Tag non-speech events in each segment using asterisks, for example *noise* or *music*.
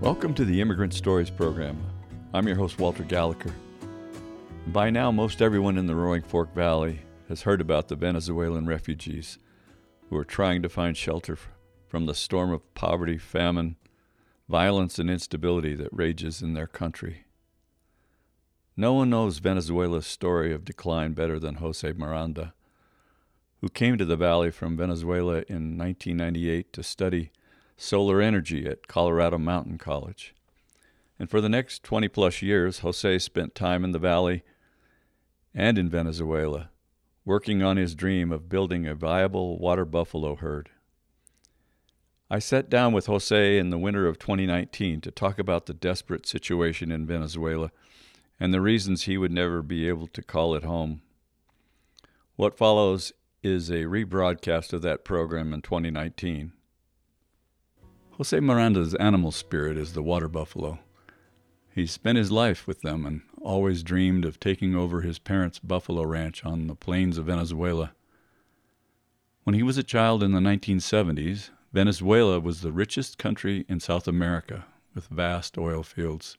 Welcome to the Immigrant Stories program. I'm your host, Walter Gallagher. By now, most everyone in the Roaring Fork Valley has heard about the Venezuelan refugees who are trying to find shelter from the storm of poverty, famine, violence, and instability that rages in their country. No one knows Venezuela's story of decline better than Jose Miranda, who came to the valley from Venezuela in 1998 to study solar energy at Colorado Mountain College. And for the next 20 plus years, Jose spent time in the valley and in Venezuela, working on his dream of building a viable water buffalo herd. I sat down with Jose in the winter of 2019 to talk about the desperate situation in Venezuela and the reasons he would never be able to call it home. What follows is a rebroadcast of that program in 2019. Jose Miranda's animal spirit is the water buffalo. He spent his life with them and always dreamed of taking over his parents' buffalo ranch on the plains of Venezuela. When he was a child in the 1970s, Venezuela was the richest country in South America with vast oil fields.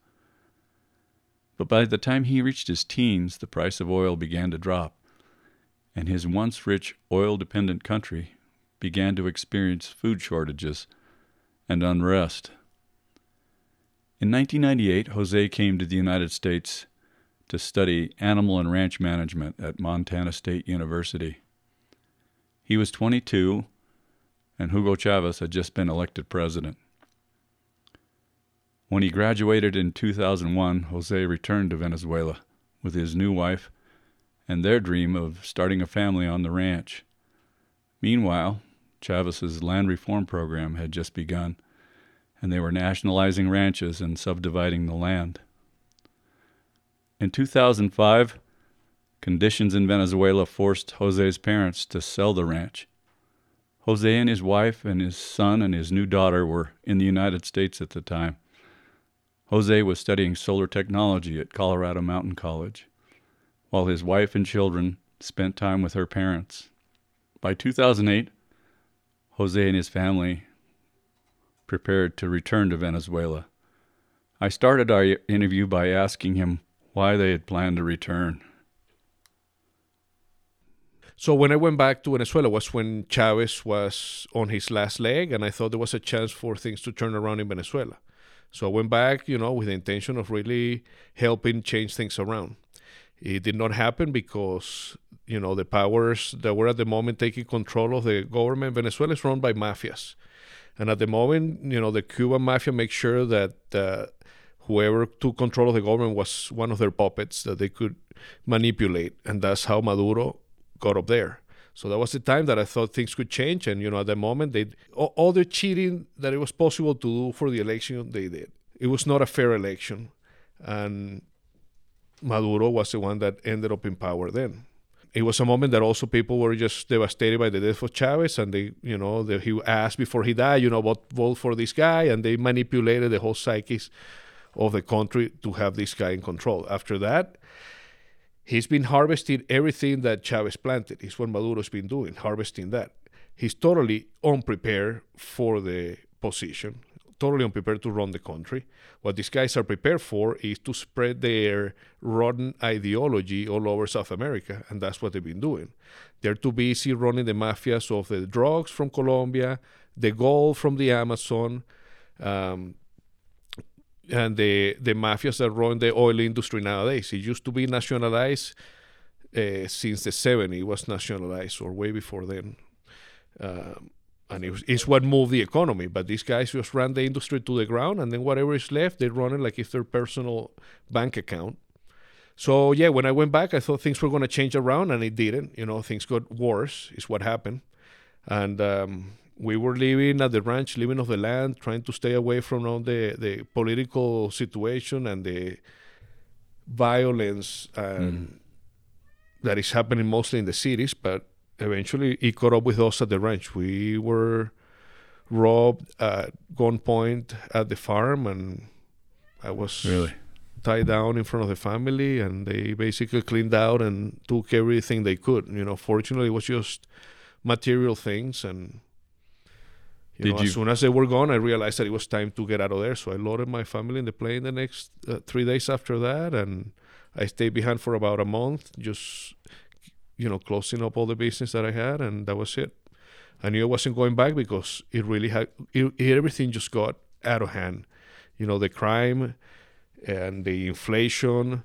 But by the time he reached his teens, the price of oil began to drop, and his once rich oil dependent country began to experience food shortages and unrest. In 1998, Jose came to the United States to study animal and ranch management at Montana State University. He was 22, and Hugo Chavez had just been elected president. When he graduated in 2001, Jose returned to Venezuela with his new wife and their dream of starting a family on the ranch. Meanwhile, Chavez's land reform program had just begun, and they were nationalizing ranches and subdividing the land. In 2005, conditions in Venezuela forced Jose's parents to sell the ranch. Jose and his wife and his son and his new daughter were in the United States at the time. Jose was studying solar technology at Colorado Mountain College, while his wife and children spent time with her parents. By 2008, Jose and his family prepared to return to Venezuela. I started our interview by asking him why they had planned to return. So when I went back to Venezuela was when Chavez was on his last leg, and I thought there was a chance for things to turn around in Venezuela. So I went back, you know, with the intention of really helping change things around. It did not happen because, you know, the powers that were at the moment taking control of the government, Venezuela is run by mafias. And at the moment, you know, the Cuban mafia makes sure that uh, whoever took control of the government was one of their puppets that they could manipulate. And that's how Maduro got up there. So that was the time that I thought things could change. And, you know, at the moment, they all, all the cheating that it was possible to do for the election, they did. It was not a fair election. And Maduro was the one that ended up in power then. It was a moment that also people were just devastated by the death of Chavez, and they, you know, they, he asked before he died, you know, vote, vote for this guy, and they manipulated the whole psyche of the country to have this guy in control. After that, He's been harvesting everything that Chavez planted. Is what Maduro's been doing, harvesting that. He's totally unprepared for the position, totally unprepared to run the country. What these guys are prepared for is to spread their rotten ideology all over South America, and that's what they've been doing. They're too busy running the mafias of the drugs from Colombia, the gold from the Amazon, um, and the the mafias that run the oil industry nowadays. It used to be nationalized uh, since the 70s. It was nationalized or way before then. Um, and it was, it's what moved the economy. But these guys just ran the industry to the ground, and then whatever is left, they run it like it's their personal bank account. So yeah, when I went back, I thought things were going to change around, and it didn't. You know, things got worse. Is what happened, and um, we were living at the ranch, living off the land, trying to stay away from all the, the political situation and the violence and mm. that is happening mostly in the cities. But eventually, he caught up with us at the ranch. We were robbed at gunpoint at the farm, and I was really tied down in front of the family, and they basically cleaned out and took everything they could. You know, fortunately, it was just material things and You know, as soon as they were gone, I realized that it was time to get out of there. So I loaded my family in the plane the next uh, three days after that, and I stayed behind for about a month, just you know, closing up all the business that I had, and that was it. I knew I wasn't going back because it really had it, everything just got out of hand. You know, the crime and the inflation,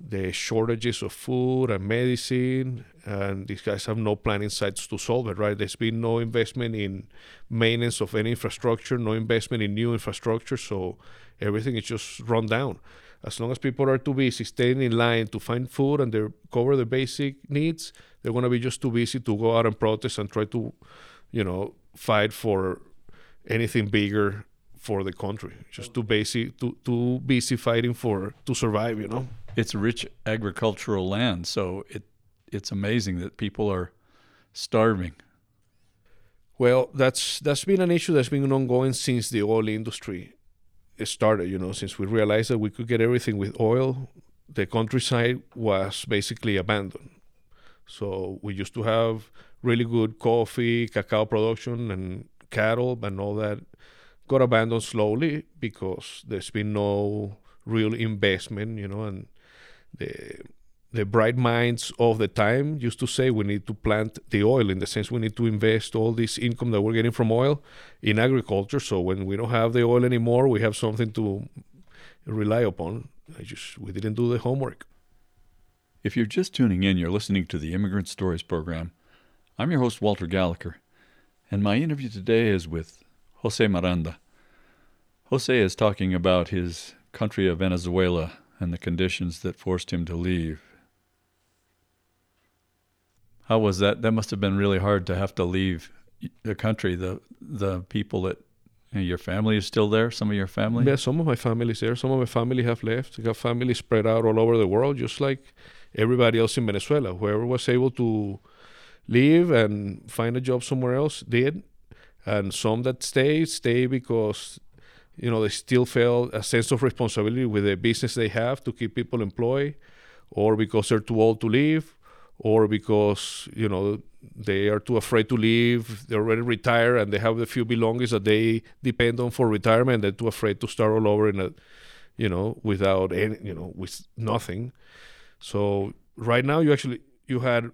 the shortages of food and medicine, and these guys have no planning in sights to solve it. Right? There's been no investment in maintenance of any infrastructure, no investment in new infrastructure, so everything is just run down. As long as people are too busy staying in line to find food and they cover the basic needs, they're going to be just too busy to go out and protest and try to, you know, fight for anything bigger for the country. Just too busy, too, too busy fighting for to survive. You know. It's rich agricultural land, so it it's amazing that people are starving. Well, that's that's been an issue that's been ongoing since the oil industry started. You know, since we realized that we could get everything with oil, the countryside was basically abandoned. So we used to have really good coffee, cacao production, and cattle, and all that got abandoned slowly because there's been no real investment. You know, and the the bright minds of the time used to say we need to plant the oil in the sense we need to invest all this income that we're getting from oil in agriculture so when we don't have the oil anymore we have something to rely upon i just we didn't do the homework If you're just tuning in, you're listening to the Immigrant Stories program. I'm your host, Walter Gallagher, and my interview today is with Jose Miranda. Jose is talking about his country of Venezuela and the conditions that forced him to leave. How was that? That must have been really hard to have to leave the country. The the people that you know, your family is still there. Some of your family. yeah some of my family is there some of my family have left i got family spread out all over the world just like everybody else in venezuela whoever was able to leave and find a job somewhere else did and some that stay stay because you know they still feel a sense of responsibility with the business they have to keep people employed or because they're too old to leave or because you know they are too afraid to leave they're already retired and they have a few belongings that they depend on for retirement they're too afraid to start all over in a you know without any you know with nothing. So right now you actually you had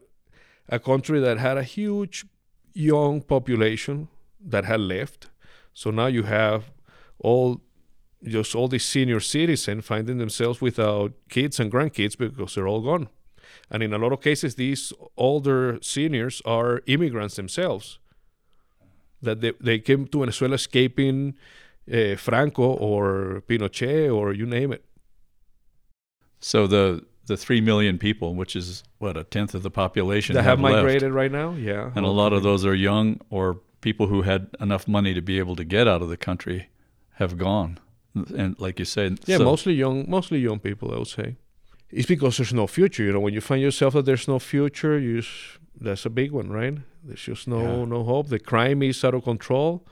a country that had a huge young population that had left. So now you have all just all these senior citizens finding themselves without kids and grandkids because they're all gone and in a lot of cases these older seniors are immigrants themselves. That they, they came to venezuela escaping uh, franco or pinochet or you name it. So the the three million people, which is what a tenth of the population, that have left. migrated right now? Yeah and a lot of those are young or people who had enough money to be able to get out of the country have gone. And like you said, yeah so- mostly young mostly young people i would say it's because there's no future you know. When you find yourself that there's no future you s- that's a big one right? There's just no Yeah. no hope. The crime is out of control.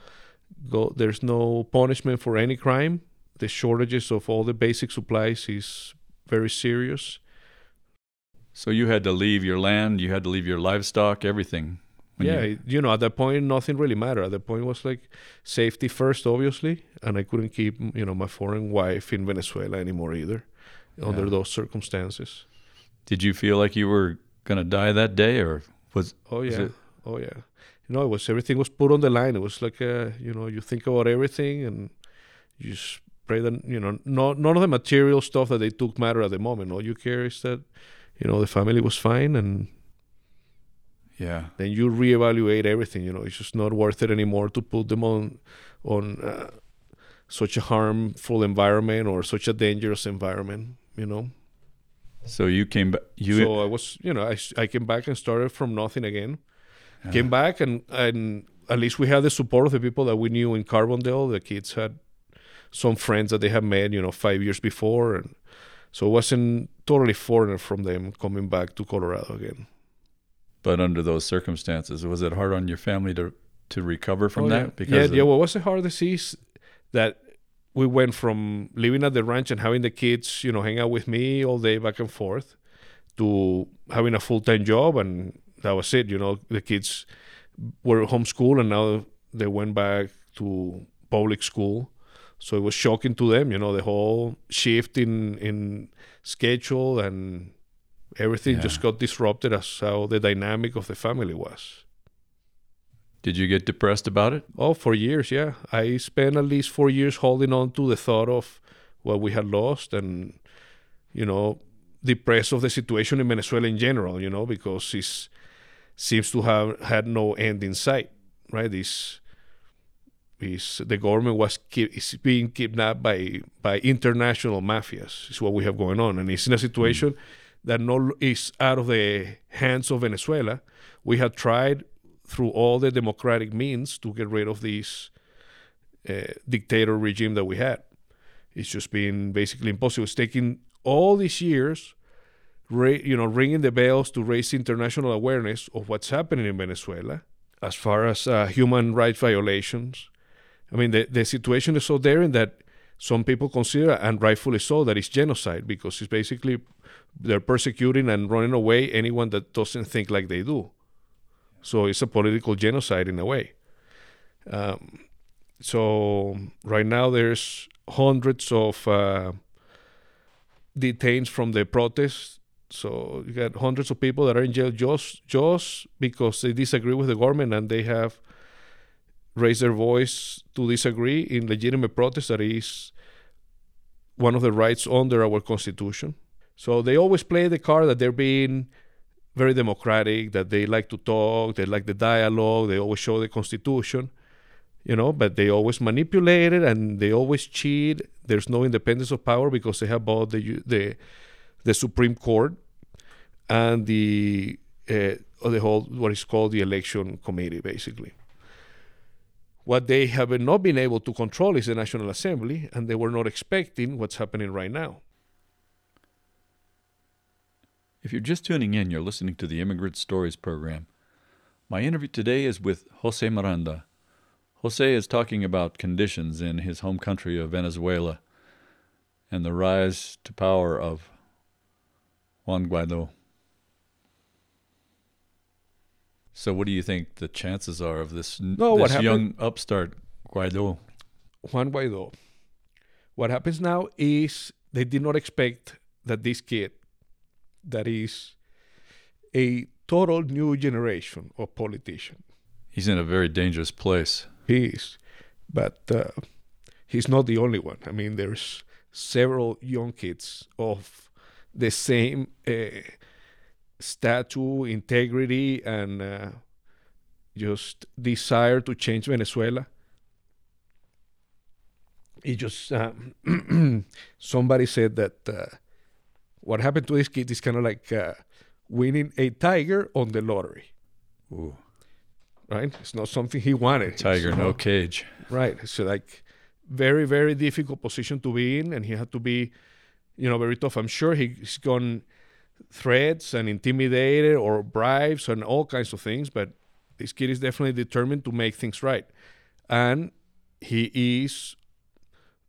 Go there's no punishment for any crime. The shortages of all the basic supplies is very serious. So you had to leave your land, you had to leave your livestock, everything. yeah, you- you know, at that point, nothing really mattered. At that point, it was like safety first, obviously, and I couldn't keep, you know, my foreign wife in Venezuela anymore either, under Yeah. those circumstances. did you feel like you were going to die that day, or was Oh yeah, it- oh yeah. You know, it was everything was put on the line. It was like, uh, you know, you think about everything and you just pray that, you know, no, none of the material stuff that they took matter at the moment. All you care is that, you know, the family was fine and yeah? then you reevaluate everything. You know, it's just not worth it anymore to put them on on uh, such a harmful environment or such a dangerous environment. You know, So you came back. You so I was, you know, I, I came back and started from nothing again. Yeah. Came back and and at least we had the support of the people that we knew in Carbondale. The kids had some friends that they had met, you know, five years before, and so it wasn't totally foreigner from them coming back to Colorado again. But under those circumstances, was it hard on your family to to recover from Oh, that? yeah. Because yeah. What was the hardest is that we went from living at the ranch and having the kids, you know, hang out with me all day back and forth, to having a full time job, and that was it. You know, the kids were homeschooled, and now they went back to public school. So it was shocking to them, you know, the whole shift in in schedule and everything Yeah. just got disrupted as how the dynamic of the family was. Did you get depressed about it? Oh, for years, yeah. I spent at least four years holding on to the thought of what we had lost and, you know, depressed of the situation in Venezuela in general, you know, because it seems to have had no end in sight, right? This, is the government was ki- is being kidnapped by by international mafias. Is what we have going on, and it's in a situation that no is out of the hands of Venezuela. We have tried through all the democratic means to get rid of this uh, dictator regime that we had. It's just been basically impossible. It's taking all these years, ra- you know, ringing the bells to raise international awareness of what's happening in Venezuela as far as uh, human rights violations. I mean, the, the situation is so daring that some people consider, and rightfully so, that it's genocide because it's basically they're persecuting and running away anyone that doesn't think like they do. So it's a political genocide in a way. Um, so right now there's hundreds of uh, from the protests. So you got hundreds of people that are in jail just just because they disagree with the government and they have raised their voice to disagree in legitimate protest that is one of the rights under our constitution. So they always play the card that they're being very democratic, that they like to talk, they like the dialogue, they always show the constitution, you know, but they always manipulate it and they always cheat. There's no independence of power because they have both the the the Supreme Court and the uh, the whole what is called the election committee, basically. What they have not been able to control is the National Assembly, and they were not expecting what's happening right now. If you're just tuning in, you're listening to the Immigrant Stories program. My interview today is with Jose Miranda. Jose is talking about conditions in his home country of Venezuela and the rise to power of Juan Guaido. So, what do you think the chances are of this, No, this young upstart Guaido? Juan Guaido. What happens now is they did not expect that this kid, that is a total new generation of politician, He's in a very dangerous place. he is, but uh, he's not the only one. I mean, there's several young kids of the same uh, stature, integrity, and uh, just desire to change Venezuela. It just um, *clears throat* somebody said that uh, what happened to this kid is kind of like uh, winning a tiger on the lottery, Ooh, right? It's not something he wanted. tiger, It's, no cage. Right. So like very, very difficult position to be in and he had to be, you know, very tough. I'm sure he's gone threats and intimidated or bribes and all kinds of things, but this kid is definitely determined to make things right. And he is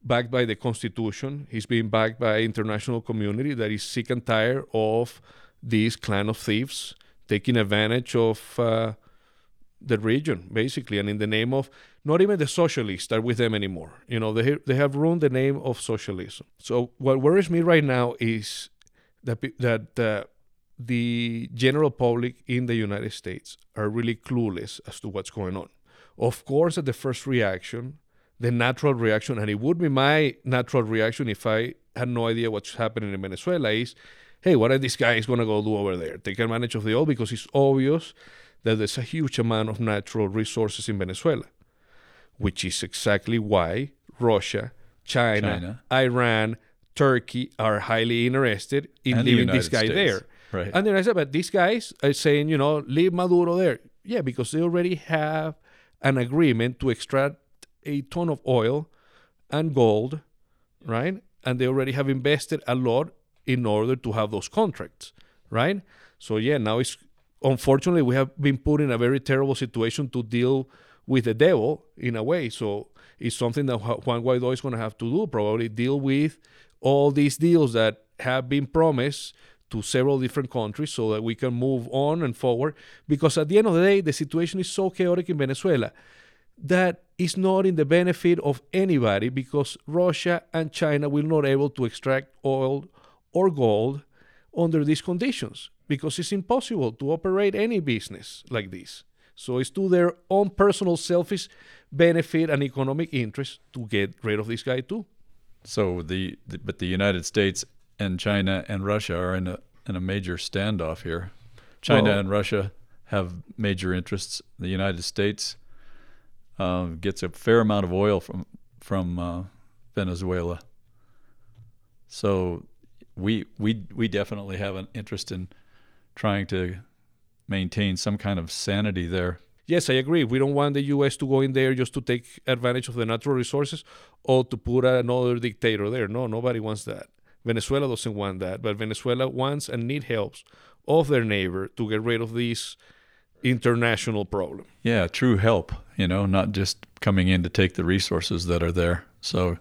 backed by the constitution. He's being backed by international community that is sick and tired of this clan of thieves taking advantage of uh, the region, basically, and in the name of not even the socialists are with them anymore. You know, they they have ruined the name of socialism. So what worries me right now is that that uh, the general public in the United States are really clueless as to what's going on. Of course, at the first reaction, the natural reaction, and it would be my natural reaction if I had no idea what's happening in Venezuela, is, hey, what are these guys going to go do over there? Take advantage of the oil because it's obvious that there's a huge amount of natural resources in Venezuela, which is exactly why Russia, China, China. Iran, Turkey are highly interested in And the leaving this guy States. there. Right. And then I said, but these guys are saying, you know, leave Maduro there. Yeah, because they already have an agreement to extract a ton of oil and gold, right? And they already have invested a lot in order to have those contracts, right? So yeah, now it's unfortunately we have been put in a very terrible situation to deal with the devil in a way. So it's something that Juan Guaido is going to have to do, probably deal with all these deals that have been promised to several different countries so that we can move on and forward. Because at the end of the day, the situation is so chaotic in Venezuela that is not in the benefit of anybody because Russia and China will not able to extract oil or gold under these conditions because it's impossible to operate any business like this. So it's to their own personal selfish benefit and economic interest to get rid of this guy too. So the, the but the United States and China and Russia are in a in a major standoff here. China Well- and Russia have major interests. The United States uh, gets a fair amount of oil from from uh, Venezuela. So we we we definitely have an interest in trying to maintain some kind of sanity there. Yes, I agree. We don't want the U.S. to go in there just to take advantage of the natural resources or to put another dictator there. No, nobody wants that. Venezuela doesn't want that, but Venezuela wants and needs helps of their neighbor to get rid of this international problem. Yeah, true help, you know, not just coming in to take the resources that are there. So,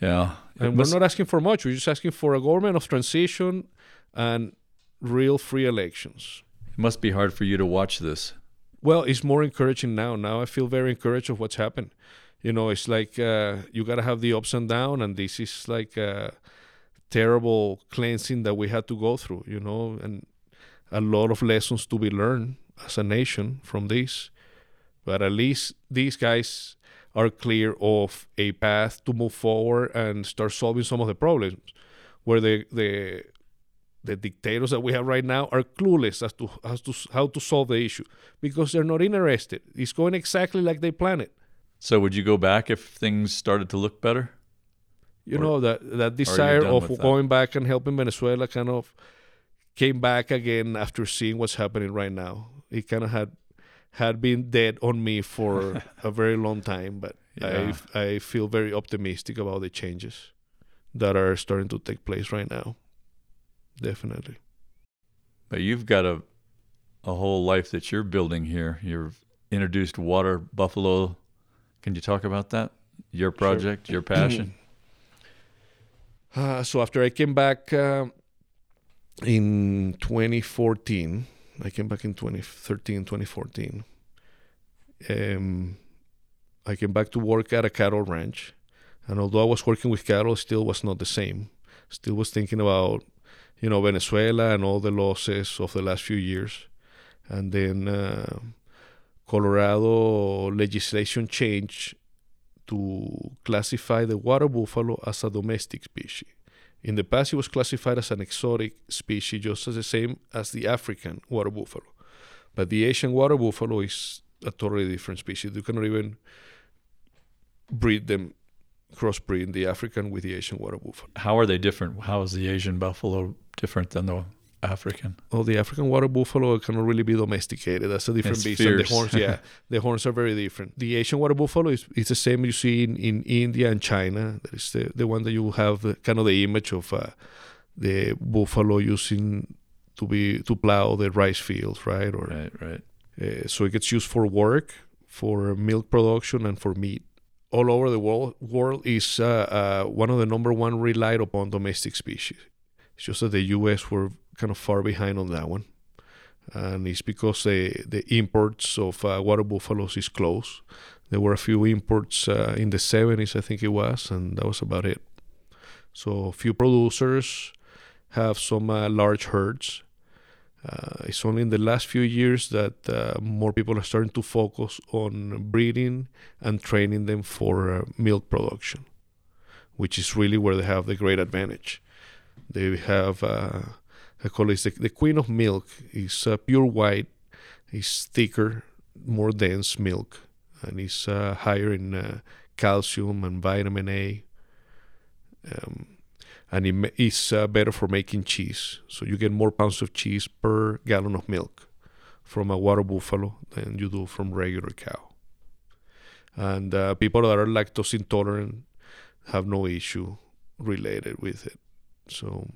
yeah. And we're not asking for much. We're just asking for a government of transition and real free elections. it must be hard for you to watch this. Well, it's more encouraging now. Now I feel very encouraged of what's happened. You know, it's like uh, you gotta have the ups and downs, and this is like a terrible cleansing that we had to go through. You know, and a lot of lessons to be learned as a nation from this. But at least these guys are clear of a path to move forward and start solving some of the problems. Where the the the dictators that we have right now are clueless as to, as to how to solve the issue because they're not interested. It's going exactly like they planned it. So, would you go back if things started to look better? You Or- know that that desire of with that? going back and helping Venezuela kind of came back again after seeing what's happening right now. It kind of had had been dead on me for *laughs* a very long time, but Yeah. I I feel very optimistic about the changes that are starting to take place right now. Definitely. But you've got a a whole life that you're building here. You've introduced water buffalo. Can you talk about that? Your project, your passion. *clears throat* Uh, so after I came back uh, in 2014, I came back in 2013, 2014. Um, I came back to work at a cattle ranch, and although I was working with cattle, still was not the same. Still was thinking about, you know, Venezuela and all the losses of the last few years, and then uh, Colorado legislation changed to classify the water buffalo as a domestic species. In the past, it was classified as an exotic species, just as the same as the African water buffalo. But the Asian water buffalo is a totally different species. You cannot even breed them, crossbreed the African with the Asian water buffalo. How are they different? How is the Asian buffalo different than the African? Oh, the African water buffalo cannot really be domesticated. That's a different It's beast. The horns, yeah, *laughs* the horns are very different. The Asian water buffalo is, is the same you see in, in India and China. That is the, the one that you have the, kind of the image of uh, the buffalo using to be to plow the rice fields, right? Or Right, right. uh, so it gets used for work, for milk production, and for meat. All over the world, world is uh, uh, one of the number one relied upon domestic species. It's just that the U.S. were kind of far behind on that one, and it's because the the imports of uh, water buffaloes is close. There were a few imports uh, in the 70s, I think it was, and that was about it. So a few producers have some uh, large herds. Uh, it's only in the last few years that uh, more people are starting to focus on breeding and training them for uh, milk production, which is really where they have the great advantage. They have, I call it the, the queen of milk. is uh, pure white, is thicker, more dense milk, and is uh, higher in uh, calcium and vitamin A. Um, and it ma- uh, better for making cheese. So you get more pounds of cheese per gallon of milk from a water buffalo than you do from regular cow. And uh, people that are lactose intolerant have no issue related with it. So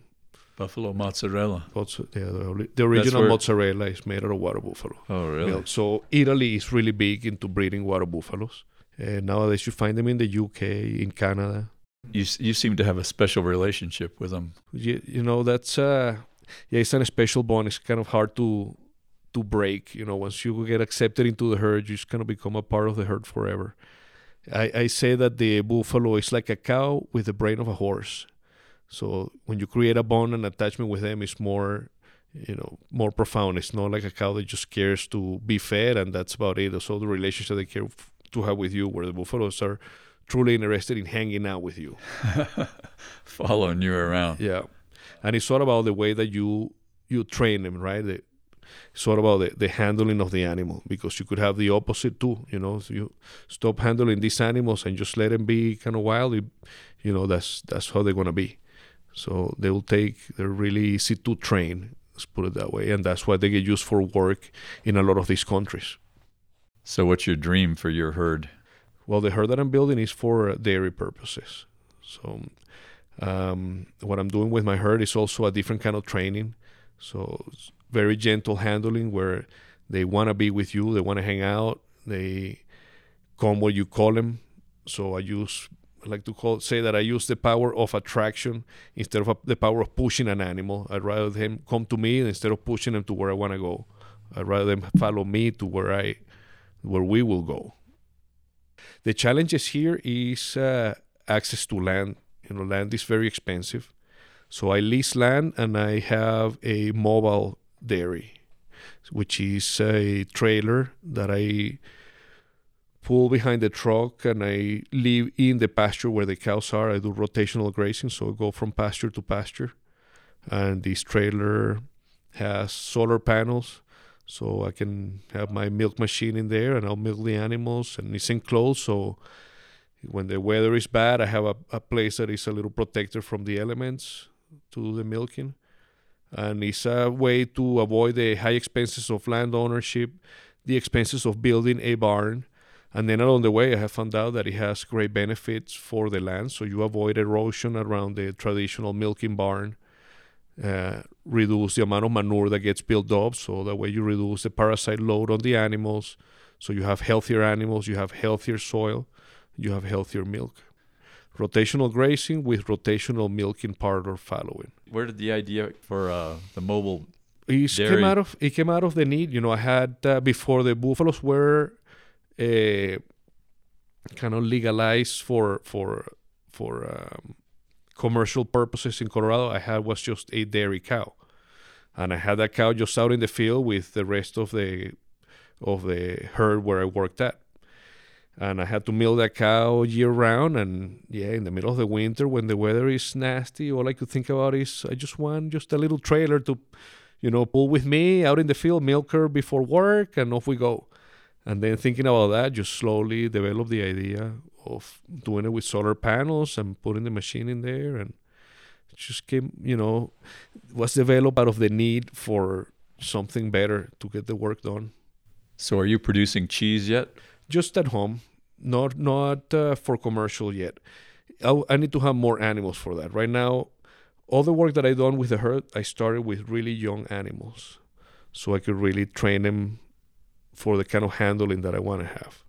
Buffalo mozzarella. yeah, the, the original where- mozzarella is made out of water buffalo Oh, really? milk. So Italy is really big into breeding water buffaloes. And nowadays you find them in the UK, in Canada. You you seem to have a special relationship with them. you, you know that's uh yeah it's a special bond it's kind of hard to to break. You know, once you get accepted into the herd, you just kind of become a part of the herd forever. I, I say that the buffalo is like a cow with the brain of a horse. So when you create a bond and attachment with them, it's more, you know, more profound. It's not like a cow that just cares to be fed and that's about it. So the relationship they care to have with you, where the buffaloes are truly interested in hanging out with you, *laughs* following you around. Yeah, and it's all about the way that you you train them, right? The, it's all about the, the handling of the animal because you could have the opposite too. You know, so you stop handling these animals and just let them be kind of wild. You, you know, that's that's how they're gonna be. So they will take. They're really easy to train. Let's put it that way, and that's why they get used for work in a lot of these countries. So, what's your dream for your herd? Well, the herd that I'm building is for dairy purposes. So, um, what I'm doing with my herd is also a different kind of training. So, very gentle handling where they want to be with you, they want to hang out, they come where you call them. So, I use I like to call say that I use the power of attraction instead of the power of pushing an animal. I'd rather them come to me instead of pushing them to where I want to go. I'd rather them follow me to where I where we will go. The challenges here is uh, access to land. You know, land is very expensive. So I lease land and I have a mobile dairy, which is a trailer that I pull behind the truck and I live in the pasture where the cows are. I do rotational grazing, so I go from pasture to pasture. And this trailer has solar panels so I can have my milk machine in there and I'll milk the animals and it's enclosed so when the weather is bad I have a, a place that is a little protector from the elements to do the milking and it's a way to avoid the high expenses of land ownership the expenses of building a barn and then along the way i have found out that it has great benefits for the land so you avoid erosion around the traditional milking barn uh, reduce the amount of manure that gets built up. So that way you reduce the parasite load on the animals. So you have healthier animals, you have healthier soil, you have healthier milk. Rotational grazing with rotational milking part or following. Where did the idea for uh, the mobile? It came out of it came out of the need. You know, I had uh, before the buffaloes were uh, kind of legalized for for for um, commercial purposes in Colorado, I had was just a dairy cow, and I had that cow just out in the field with the rest of the of the herd where I worked at. And I had to milk that cow year round. And yeah, in the middle of the winter when the weather is nasty, all I could think about is I just want just a little trailer to, you know, pull with me out in the field, milk her before work, and off we go. And then thinking about that, just slowly develop the idea of doing it with solar panels and putting the machine in there and just came you know was developed out of the need for something better to get the work done. So are you producing cheese yet? Just at home not not uh, for commercial yet. I, I need to have more animals for that. Right now all the work that i done with the herd i started with really young animals. So i could really train them for the kind of handling that i want to have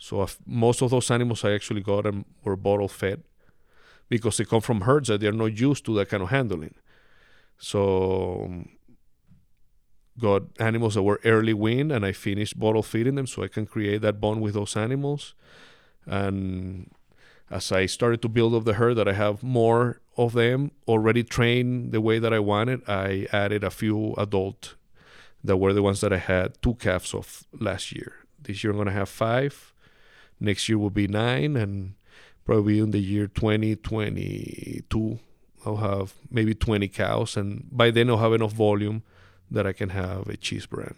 so most of those animals I actually got them were bottle fed because they come from herds that they're not used to that kind of handling. So um, got animals that were early weaned and I finished bottle feeding them so I can create that bond with those animals. And as I started to build up the herd that I have more of them already trained the way that I wanted, I added a few adult that were the ones that I had two calves of last year. This year I'm gonna have five Next year will be nine, and probably in the year 2022, I'll have maybe 20 cows, and by then I'll have enough volume that I can have a cheese brand.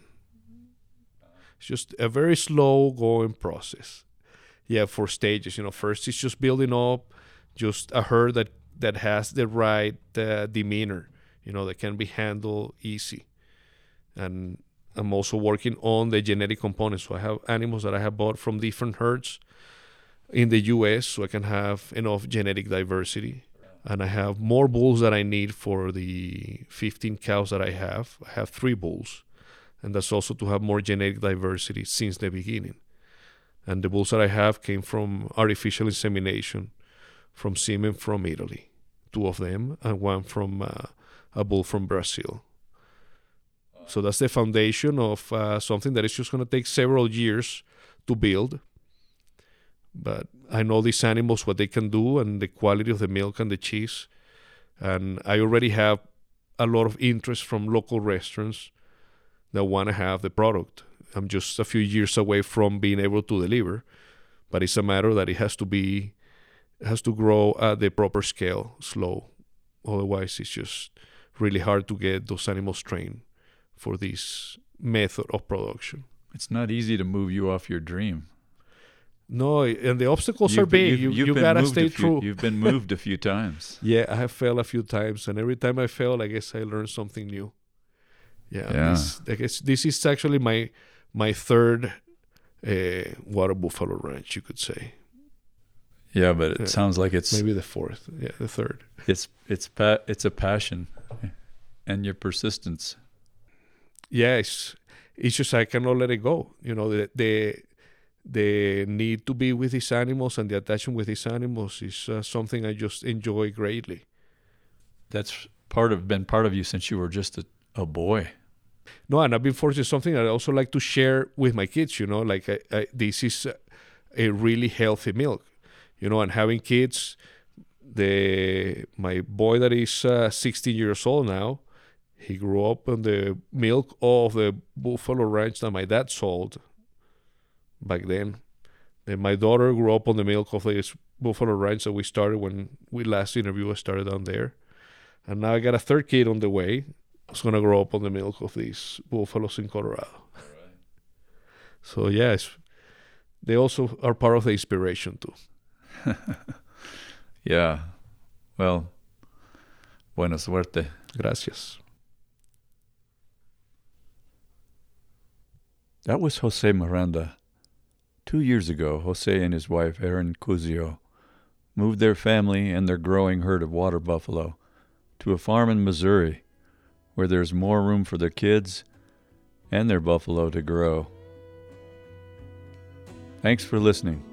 It's just a very slow going process. Yeah, for stages. You know, first it's just building up just a herd that that has the right uh, demeanor. You know, that can be handled easy, and I'm also working on the genetic components. So I have animals that I have bought from different herds in the US so I can have enough genetic diversity. And I have more bulls that I need for the 15 cows that I have. I have three bulls. And that's also to have more genetic diversity since the beginning. And the bulls that I have came from artificial insemination from semen from Italy, two of them, and one from uh, a bull from Brazil So that's the foundation of uh, something that is just going to take several years to build. But I know these animals, what they can do, and the quality of the milk and the cheese. And I already have a lot of interest from local restaurants that want to have the product. I'm just a few years away from being able to deliver, but it's a matter that it has to be has to grow at the proper scale, slow. Otherwise, it's just really hard to get those animals trained for this method of production. It's not easy to move you off your dream. No, and the obstacles you've are big. Been, you you gotta stay few, true. You've been moved a few times. *laughs* Yeah, I have failed a few times, and every time I fail, I guess I learn something new. Yeah, yeah. This, I guess this is actually my my third uh, water buffalo ranch, you could say. Yeah, but it yeah. sounds like it's maybe the fourth. Yeah, the third. It's it's pa- it's a passion, and your persistence. Yeah, it's just I cannot let it go. You know the the the need to be with these animals and the attachment with these animals is uh, something I just enjoy greatly. That's part of been part of you since you were just a, a boy. No, and I've been to something I also like to share with my kids. You know, like I, I, this is a really healthy milk. You know, and having kids, the my boy that is uh, 16 years old now, he grew up on the milk of the buffalo ranch that my dad sold back then. And my daughter grew up on the milk of this buffalo ranch that we started when we last interview I started down there. And now I got a third kid on the way. It's gonna grow up on the milk of these buffaloes in Colorado. Right. So yes, they also are part of the inspiration too. *laughs* yeah. Well, buena suerte. Gracias. That was Jose Miranda. Two years ago, Jose and his wife, Erin Cuzio, moved their family and their growing herd of water buffalo to a farm in Missouri where there's more room for their kids and their buffalo to grow. Thanks for listening.